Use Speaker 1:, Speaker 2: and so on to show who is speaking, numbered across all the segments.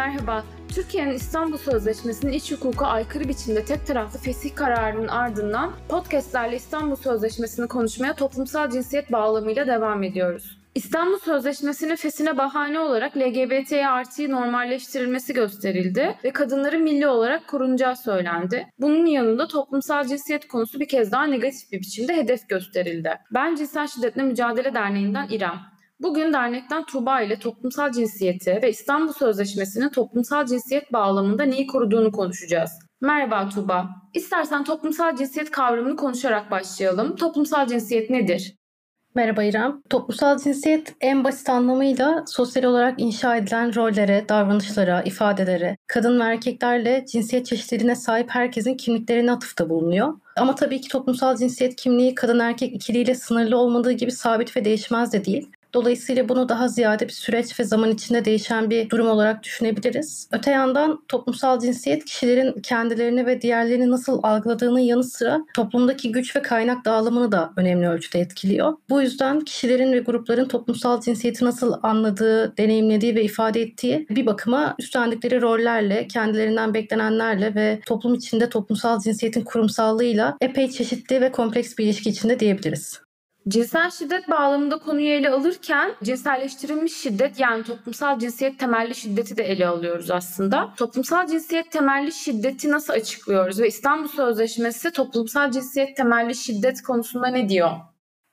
Speaker 1: Merhaba. Türkiye'nin İstanbul Sözleşmesi'nin iç hukuka aykırı biçimde tek taraflı fesih kararının ardından podcastlerle İstanbul Sözleşmesi'ni konuşmaya toplumsal cinsiyet bağlamıyla devam ediyoruz. İstanbul Sözleşmesi'nin fesine bahane olarak LGBTİ artıyı normalleştirilmesi gösterildi ve kadınların milli olarak korunacağı söylendi. Bunun yanında toplumsal cinsiyet konusu bir kez daha negatif bir biçimde hedef gösterildi. Ben Cinsel Şiddetle Mücadele Derneği'nden İrem. Bugün dernekten Tuğba ile toplumsal cinsiyeti ve İstanbul Sözleşmesi'nin toplumsal cinsiyet bağlamında neyi koruduğunu konuşacağız. Merhaba Tuğba. İstersen toplumsal cinsiyet kavramını konuşarak başlayalım. Toplumsal cinsiyet nedir?
Speaker 2: Merhaba İrem. Toplumsal cinsiyet en basit anlamıyla sosyal olarak inşa edilen rollere, davranışlara, ifadelere, kadın ve erkeklerle cinsiyet çeşitliliğine sahip herkesin kimliklerine atıfta bulunuyor. Ama tabii ki toplumsal cinsiyet kimliği kadın erkek ikiliğiyle sınırlı olmadığı gibi sabit ve değişmez de değil. Dolayısıyla bunu daha ziyade bir süreç ve zaman içinde değişen bir durum olarak düşünebiliriz. Öte yandan toplumsal cinsiyet kişilerin kendilerini ve diğerlerini nasıl algıladığının yanı sıra toplumdaki güç ve kaynak dağılımını da önemli ölçüde etkiliyor. Bu yüzden kişilerin ve grupların toplumsal cinsiyeti nasıl anladığı, deneyimlediği ve ifade ettiği bir bakıma üstlendikleri rollerle, kendilerinden beklenenlerle ve toplum içinde toplumsal cinsiyetin kurumsallığıyla epey çeşitli ve kompleks bir ilişki içinde diyebiliriz.
Speaker 1: Cinsel şiddet bağlamında konuyu ele alırken cinselleştirilmiş şiddet yani toplumsal cinsiyet temelli şiddeti de ele alıyoruz aslında. Toplumsal cinsiyet temelli şiddeti nasıl açıklıyoruz ve İstanbul Sözleşmesi toplumsal cinsiyet temelli şiddet konusunda ne diyor?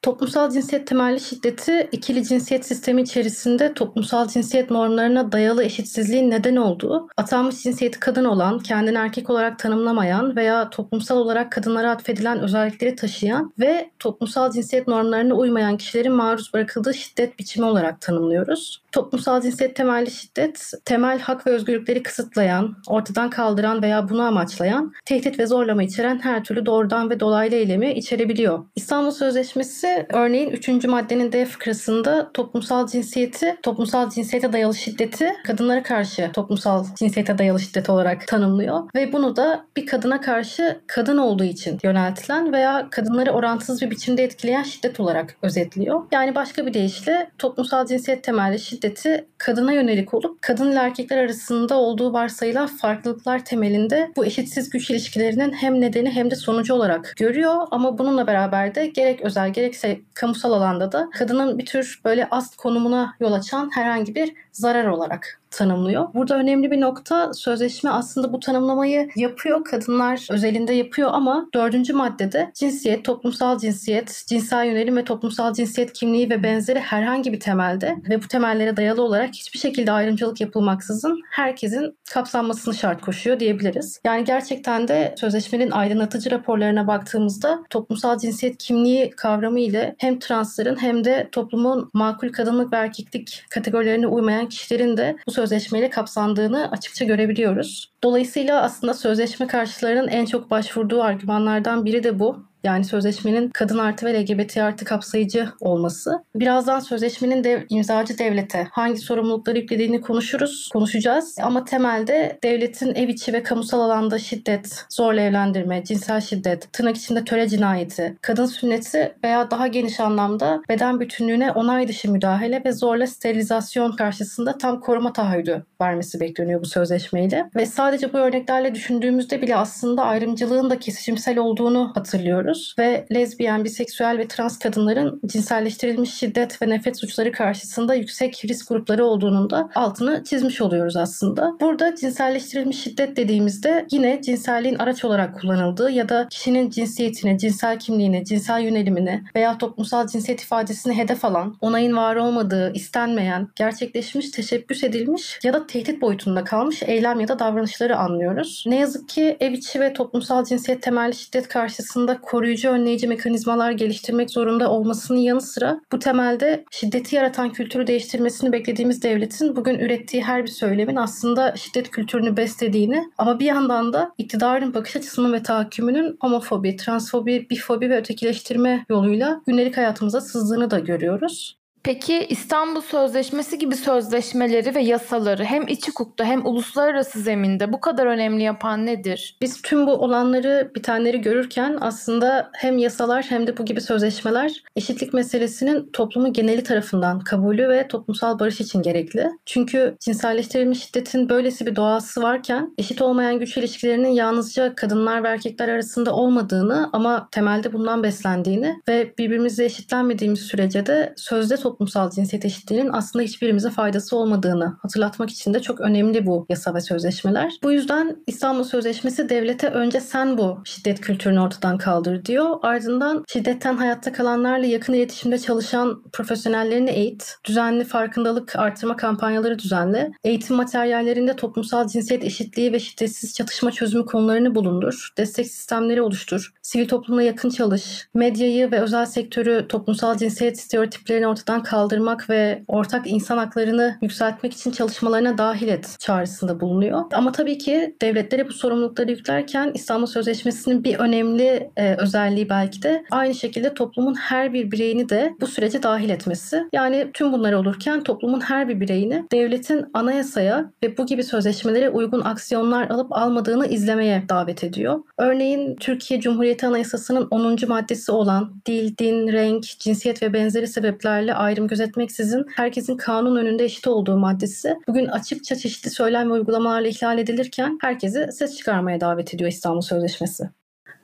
Speaker 2: Toplumsal cinsiyet temelli şiddeti ikili cinsiyet sistemi içerisinde toplumsal cinsiyet normlarına dayalı eşitsizliğin neden olduğu, atanmış cinsiyeti kadın olan, kendini erkek olarak tanımlamayan veya toplumsal olarak kadınlara atfedilen özellikleri taşıyan ve toplumsal cinsiyet normlarına uymayan kişilerin maruz bırakıldığı şiddet biçimi olarak tanımlıyoruz. Toplumsal cinsiyet temelli şiddet, temel hak ve özgürlükleri kısıtlayan, ortadan kaldıran veya bunu amaçlayan, tehdit ve zorlama içeren her türlü doğrudan ve dolaylı eylemi içerebiliyor. İstanbul Sözleşmesi örneğin 3. maddenin D fıkrasında toplumsal cinsiyeti, toplumsal cinsiyete dayalı şiddeti kadınlara karşı toplumsal cinsiyete dayalı şiddet olarak tanımlıyor ve bunu da bir kadına karşı kadın olduğu için yöneltilen veya kadınları orantısız bir biçimde etkileyen şiddet olarak özetliyor. Yani başka bir deyişle toplumsal cinsiyet temelli şiddet şiddeti kadına yönelik olup kadın ile erkekler arasında olduğu varsayılan farklılıklar temelinde bu eşitsiz güç ilişkilerinin hem nedeni hem de sonucu olarak görüyor. Ama bununla beraber de gerek özel gerekse kamusal alanda da kadının bir tür böyle ast konumuna yol açan herhangi bir zarar olarak tanımlıyor. Burada önemli bir nokta sözleşme aslında bu tanımlamayı yapıyor. Kadınlar özelinde yapıyor ama dördüncü maddede cinsiyet, toplumsal cinsiyet, cinsel yönelim ve toplumsal cinsiyet kimliği ve benzeri herhangi bir temelde ve bu temellere dayalı olarak hiçbir şekilde ayrımcılık yapılmaksızın herkesin kapsanmasını şart koşuyor diyebiliriz. Yani gerçekten de sözleşmenin aydınlatıcı raporlarına baktığımızda toplumsal cinsiyet kimliği kavramı ile hem transların hem de toplumun makul kadınlık ve erkeklik kategorilerine uymayan kişilerin de bu sözleşmeyle kapsandığını açıkça görebiliyoruz. Dolayısıyla aslında sözleşme karşılarının en çok başvurduğu argümanlardan biri de bu. Yani sözleşmenin kadın artı ve LGBT artı kapsayıcı olması. Birazdan sözleşmenin dev, imzacı devlete hangi sorumlulukları yüklediğini konuşuruz, konuşacağız. Ama temelde devletin ev içi ve kamusal alanda şiddet, zorla evlendirme, cinsel şiddet, tırnak içinde töre cinayeti, kadın sünneti veya daha geniş anlamda beden bütünlüğüne onay dışı müdahale ve zorla sterilizasyon karşısında tam koruma taahhüdü vermesi bekleniyor bu sözleşmeyle. Ve sadece bu örneklerle düşündüğümüzde bile aslında ayrımcılığın da kesişimsel olduğunu hatırlıyoruz görüyoruz ve lezbiyen, biseksüel ve trans kadınların cinselleştirilmiş şiddet ve nefret suçları karşısında yüksek risk grupları olduğunun da altını çizmiş oluyoruz aslında. Burada cinselleştirilmiş şiddet dediğimizde yine cinselliğin araç olarak kullanıldığı ya da kişinin cinsiyetini, cinsel kimliğini, cinsel yönelimini veya toplumsal cinsiyet ifadesini hedef alan, onayın var olmadığı, istenmeyen, gerçekleşmiş, teşebbüs edilmiş ya da tehdit boyutunda kalmış eylem ya da davranışları anlıyoruz. Ne yazık ki ev içi ve toplumsal cinsiyet temelli şiddet karşısında koruyucu önleyici mekanizmalar geliştirmek zorunda olmasının yanı sıra bu temelde şiddeti yaratan kültürü değiştirmesini beklediğimiz devletin bugün ürettiği her bir söylemin aslında şiddet kültürünü beslediğini ama bir yandan da iktidarın bakış açısının ve tahakkümünün homofobi, transfobi, bifobi ve ötekileştirme yoluyla günlük hayatımıza sızdığını da görüyoruz.
Speaker 1: Peki İstanbul Sözleşmesi gibi sözleşmeleri ve yasaları hem iç hukukta hem uluslararası zeminde bu kadar önemli yapan nedir?
Speaker 2: Biz tüm bu olanları bitenleri görürken aslında hem yasalar hem de bu gibi sözleşmeler eşitlik meselesinin toplumun geneli tarafından kabulü ve toplumsal barış için gerekli. Çünkü cinselleştirilmiş şiddetin böylesi bir doğası varken eşit olmayan güç ilişkilerinin yalnızca kadınlar ve erkekler arasında olmadığını ama temelde bundan beslendiğini ve birbirimizle eşitlenmediğimiz sürece de sözde toplumsal cinsiyet eşitliğinin aslında hiçbirimize faydası olmadığını hatırlatmak için de çok önemli bu yasa ve sözleşmeler. Bu yüzden İstanbul Sözleşmesi devlete önce sen bu şiddet kültürünü ortadan kaldır diyor. Ardından şiddetten hayatta kalanlarla yakın iletişimde çalışan profesyonellerini eğit, düzenli farkındalık artırma kampanyaları düzenle, eğitim materyallerinde toplumsal cinsiyet eşitliği ve şiddetsiz çatışma çözümü konularını bulundur, destek sistemleri oluştur, sivil toplumla yakın çalış, medyayı ve özel sektörü toplumsal cinsiyet stereotiplerini ortadan kaldırmak ve ortak insan haklarını yükseltmek için çalışmalarına dahil et çağrısında bulunuyor. Ama tabii ki devletlere bu sorumlulukları yüklerken İstanbul Sözleşmesi'nin bir önemli e, özelliği belki de aynı şekilde toplumun her bir bireyini de bu sürece dahil etmesi. Yani tüm bunlar olurken toplumun her bir bireyini devletin anayasaya ve bu gibi sözleşmelere uygun aksiyonlar alıp almadığını izlemeye davet ediyor. Örneğin Türkiye Cumhuriyeti Anayasası'nın 10. maddesi olan dil, din, renk, cinsiyet ve benzeri sebeplerle ayrım gözetmeksizin herkesin kanun önünde eşit olduğu maddesi bugün açıkça çeşitli söylem ve uygulamalarla ihlal edilirken herkesi ses çıkarmaya davet ediyor İstanbul Sözleşmesi.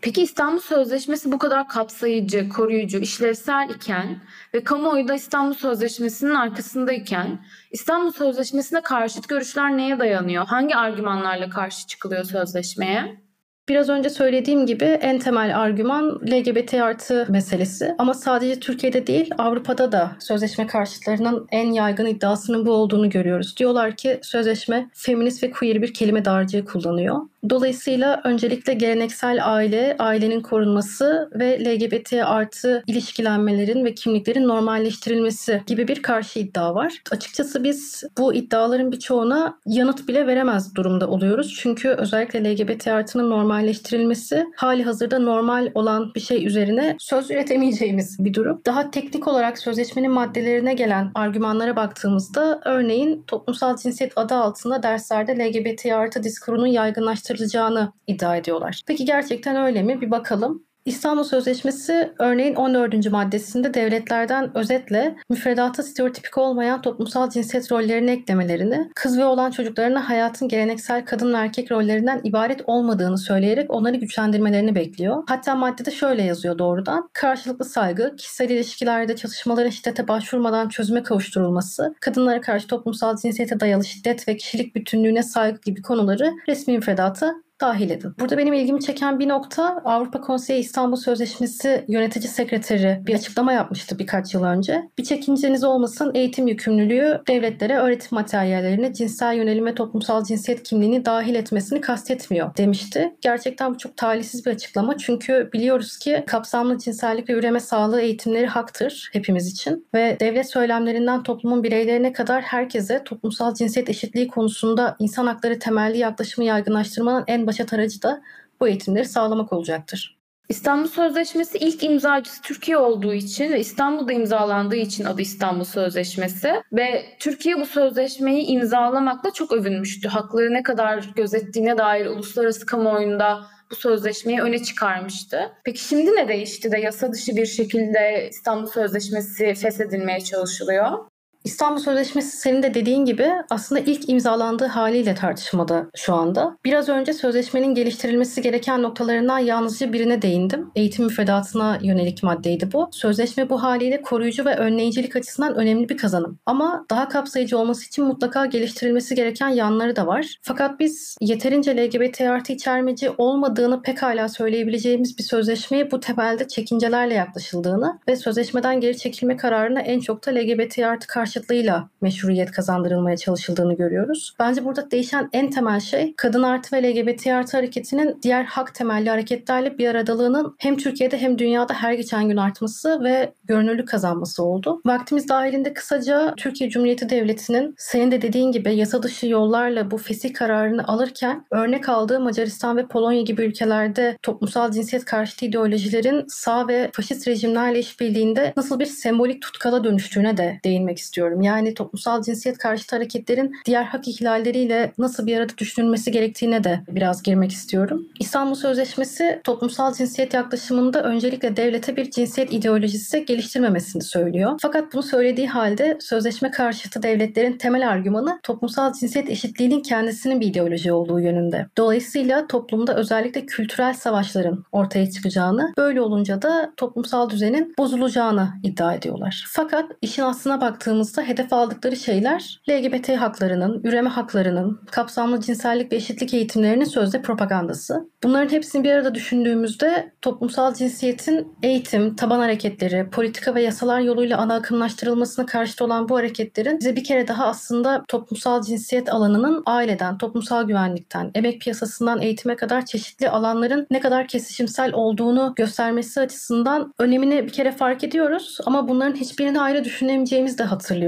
Speaker 1: Peki İstanbul Sözleşmesi bu kadar kapsayıcı, koruyucu, işlevsel iken ve kamuoyu da İstanbul Sözleşmesi'nin arkasındayken İstanbul Sözleşmesi'ne karşıt görüşler neye dayanıyor? Hangi argümanlarla karşı çıkılıyor sözleşmeye?
Speaker 2: Biraz önce söylediğim gibi en temel argüman LGBT artı meselesi. Ama sadece Türkiye'de değil Avrupa'da da sözleşme karşıtlarının en yaygın iddiasının bu olduğunu görüyoruz. Diyorlar ki sözleşme feminist ve queer bir kelime dağarcığı kullanıyor. Dolayısıyla öncelikle geleneksel aile, ailenin korunması ve LGBT artı ilişkilenmelerin ve kimliklerin normalleştirilmesi gibi bir karşı iddia var. Açıkçası biz bu iddiaların birçoğuna yanıt bile veremez durumda oluyoruz. Çünkü özellikle LGBT artının normalleştirilmesi hali hazırda normal olan bir şey üzerine söz üretemeyeceğimiz bir durum. Daha teknik olarak sözleşmenin maddelerine gelen argümanlara baktığımızda örneğin toplumsal cinsiyet adı altında derslerde LGBT artı diskurunun yaygınlaştırılması arttırılacağını iddia ediyorlar. Peki gerçekten öyle mi? Bir bakalım. İstanbul Sözleşmesi örneğin 14. maddesinde devletlerden özetle müfredata stereotipik olmayan toplumsal cinsiyet rollerini eklemelerini, kız ve olan çocuklarına hayatın geleneksel kadın ve erkek rollerinden ibaret olmadığını söyleyerek onları güçlendirmelerini bekliyor. Hatta maddede şöyle yazıyor doğrudan. Karşılıklı saygı, kişisel ilişkilerde çatışmaların şiddete başvurmadan çözüme kavuşturulması, kadınlara karşı toplumsal cinsiyete dayalı şiddet ve kişilik bütünlüğüne saygı gibi konuları resmi müfredata dahil edin. Burada benim ilgimi çeken bir nokta Avrupa Konseyi İstanbul Sözleşmesi yönetici sekreteri bir açıklama yapmıştı birkaç yıl önce. Bir çekinceniz olmasın eğitim yükümlülüğü devletlere öğretim materyallerine cinsel yönelim ve toplumsal cinsiyet kimliğini dahil etmesini kastetmiyor demişti. Gerçekten bu çok talihsiz bir açıklama çünkü biliyoruz ki kapsamlı cinsellik ve üreme sağlığı eğitimleri haktır hepimiz için ve devlet söylemlerinden toplumun bireylerine kadar herkese toplumsal cinsiyet eşitliği konusunda insan hakları temelli yaklaşımı yaygınlaştırmanın en başat aracı da bu eğitimleri sağlamak olacaktır.
Speaker 1: İstanbul Sözleşmesi ilk imzacısı Türkiye olduğu için ve İstanbul'da imzalandığı için adı İstanbul Sözleşmesi ve Türkiye bu sözleşmeyi imzalamakla çok övünmüştü. Hakları ne kadar gözettiğine dair uluslararası kamuoyunda bu sözleşmeyi öne çıkarmıştı. Peki şimdi ne değişti de yasa dışı bir şekilde İstanbul Sözleşmesi feshedilmeye çalışılıyor?
Speaker 2: İstanbul Sözleşmesi senin de dediğin gibi aslında ilk imzalandığı haliyle tartışmada şu anda. Biraz önce sözleşmenin geliştirilmesi gereken noktalarından yalnızca birine değindim. Eğitim müfredatına yönelik maddeydi bu. Sözleşme bu haliyle koruyucu ve önleyicilik açısından önemli bir kazanım. Ama daha kapsayıcı olması için mutlaka geliştirilmesi gereken yanları da var. Fakat biz yeterince LGBT artı içermeci olmadığını pek hala söyleyebileceğimiz bir sözleşmeye bu temelde çekincelerle yaklaşıldığını ve sözleşmeden geri çekilme kararına en çok da LGBT artı karşı karşıtlığıyla meşruiyet kazandırılmaya çalışıldığını görüyoruz. Bence burada değişen en temel şey kadın artı ve LGBT artı hareketinin diğer hak temelli hareketlerle bir aradalığının hem Türkiye'de hem dünyada her geçen gün artması ve görünürlük kazanması oldu. Vaktimiz dahilinde kısaca Türkiye Cumhuriyeti Devleti'nin senin de dediğin gibi yasa dışı yollarla bu fesih kararını alırken örnek aldığı Macaristan ve Polonya gibi ülkelerde toplumsal cinsiyet karşıtı ideolojilerin sağ ve faşist rejimlerle işbirliğinde nasıl bir sembolik tutkala dönüştüğüne de değinmek istiyorum. Yani toplumsal cinsiyet karşıtı hareketlerin diğer hak ihlalleriyle nasıl bir arada düşünülmesi gerektiğine de biraz girmek istiyorum. İstanbul Sözleşmesi toplumsal cinsiyet yaklaşımında öncelikle devlete bir cinsiyet ideolojisi geliştirmemesini söylüyor. Fakat bunu söylediği halde sözleşme karşıtı devletlerin temel argümanı toplumsal cinsiyet eşitliğinin kendisinin bir ideoloji olduğu yönünde. Dolayısıyla toplumda özellikle kültürel savaşların ortaya çıkacağını, böyle olunca da toplumsal düzenin bozulacağını iddia ediyorlar. Fakat işin aslına baktığımızda hedef aldıkları şeyler LGBT haklarının, üreme haklarının, kapsamlı cinsellik ve eşitlik eğitimlerinin sözde propagandası. Bunların hepsini bir arada düşündüğümüzde toplumsal cinsiyetin eğitim, taban hareketleri, politika ve yasalar yoluyla ana akımlaştırılmasına karşıt olan bu hareketlerin bize bir kere daha aslında toplumsal cinsiyet alanının aileden, toplumsal güvenlikten, emek piyasasından eğitime kadar çeşitli alanların ne kadar kesişimsel olduğunu göstermesi açısından önemini bir kere fark ediyoruz ama bunların hiçbirini ayrı düşünemeyeceğimizi de hatırlıyoruz.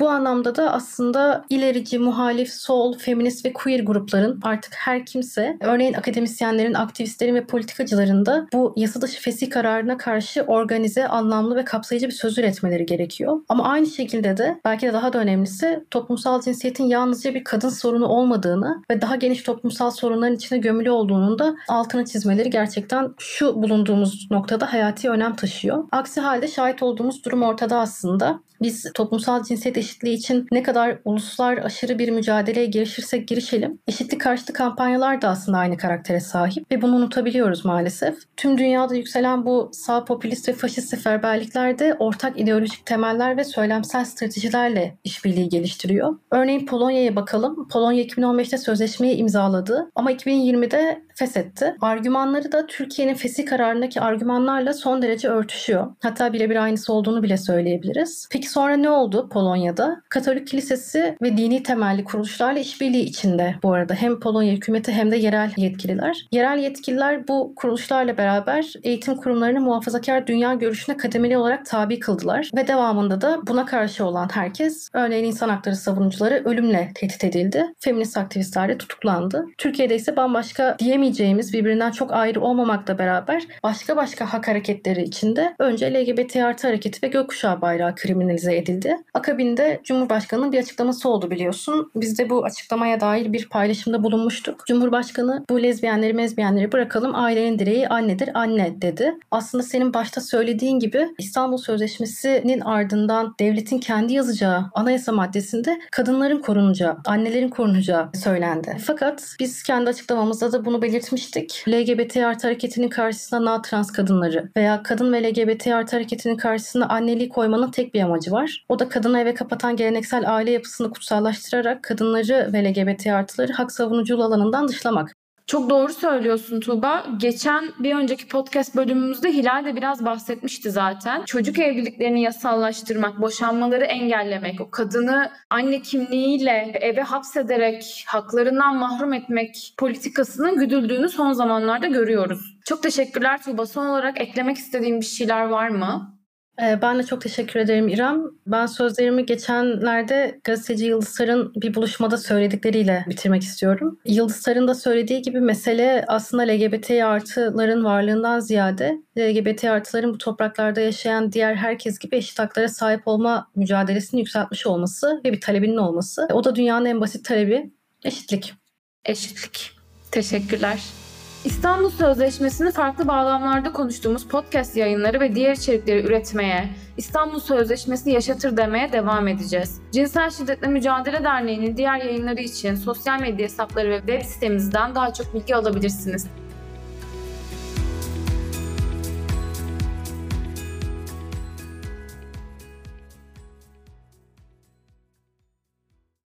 Speaker 2: Bu anlamda da aslında ilerici, muhalif, sol, feminist ve queer grupların artık her kimse, örneğin akademisyenlerin, aktivistlerin ve politikacıların da bu yasa dışı fesih kararına karşı organize, anlamlı ve kapsayıcı bir söz üretmeleri gerekiyor. Ama aynı şekilde de belki de daha da önemlisi toplumsal cinsiyetin yalnızca bir kadın sorunu olmadığını ve daha geniş toplumsal sorunların içine gömülü olduğunun da altını çizmeleri gerçekten şu bulunduğumuz noktada hayati önem taşıyor. Aksi halde şahit olduğumuz durum ortada aslında. Biz toplumsal cinsiyet eşitliği için ne kadar uluslar aşırı bir mücadeleye girişirsek girişelim. Eşitlik karşıtı kampanyalar da aslında aynı karaktere sahip ve bunu unutabiliyoruz maalesef. Tüm dünyada yükselen bu sağ popülist ve faşist seferberlikler ortak ideolojik temeller ve söylemsel stratejilerle işbirliği geliştiriyor. Örneğin Polonya'ya bakalım. Polonya 2015'te sözleşmeyi imzaladı ama 2020'de feshetti. Argümanları da Türkiye'nin fesih kararındaki argümanlarla son derece örtüşüyor. Hatta birebir aynısı olduğunu bile söyleyebiliriz. Peki sonra ne oldu Polonya'da? Katolik Kilisesi ve dini temelli kuruluşlarla işbirliği içinde bu arada hem Polonya hükümeti hem de yerel yetkililer. Yerel yetkililer bu kuruluşlarla beraber eğitim kurumlarını muhafazakar dünya görüşüne kademeli olarak tabi kıldılar ve devamında da buna karşı olan herkes örneğin insan hakları savunucuları ölümle tehdit edildi. Feminist aktivistler de tutuklandı. Türkiye'de ise bambaşka diyemeyeceğimiz birbirinden çok ayrı olmamakla beraber başka başka hak hareketleri içinde önce LGBT artı hareketi ve gökkuşağı bayrağı kriminalize edildi. Akabinde Cumhurbaşkanı'nın bir açıklaması oldu biliyorsun. Biz de bu açıklamaya dair bir paylaşımda bulunmuştuk. Cumhurbaşkanı bu lezbiyenleri mezbiyenleri bırakalım ailenin direği annedir anne dedi. Aslında senin başta söylediğin gibi İstanbul Sözleşmesi'nin ardından devletin kendi yazacağı anayasa maddesinde kadınların korunacağı, annelerin korunacağı söylendi. Fakat biz kendi açıklamamızda da bunu belirtmiştik. LGBT artı hareketinin karşısına na trans kadınları veya kadın ve LGBT artı hareketinin karşısına anneliği koymanın tek bir amacı var. O da kadını eve kapatan geleneksel aile yapısını kutsallaştırarak kadınları ve LGBT artıları hak savunuculuğu alanından dışlamak.
Speaker 1: Çok doğru söylüyorsun Tuğba. Geçen bir önceki podcast bölümümüzde Hilal de biraz bahsetmişti zaten. Çocuk evliliklerini yasallaştırmak, boşanmaları engellemek, o kadını anne kimliğiyle eve hapsederek haklarından mahrum etmek politikasının güdüldüğünü son zamanlarda görüyoruz. Çok teşekkürler Tuğba. Son olarak eklemek istediğim bir şeyler var mı?
Speaker 2: Ee, ben de çok teşekkür ederim İrem. Ben sözlerimi geçenlerde gazeteci Yıldız Sar'ın bir buluşmada söyledikleriyle bitirmek istiyorum. Yıldız Sar'ın da söylediği gibi mesele aslında LGBT artıların varlığından ziyade LGBT artıların bu topraklarda yaşayan diğer herkes gibi eşit haklara sahip olma mücadelesini yükseltmiş olması ve bir talebinin olması. O da dünyanın en basit talebi eşitlik.
Speaker 1: Eşitlik. Teşekkürler. İstanbul Sözleşmesi'ni farklı bağlamlarda konuştuğumuz podcast yayınları ve diğer içerikleri üretmeye, İstanbul Sözleşmesi yaşatır demeye devam edeceğiz. Cinsel Şiddetle Mücadele Derneği'nin diğer yayınları için sosyal medya hesapları ve web sitemizden daha çok bilgi alabilirsiniz.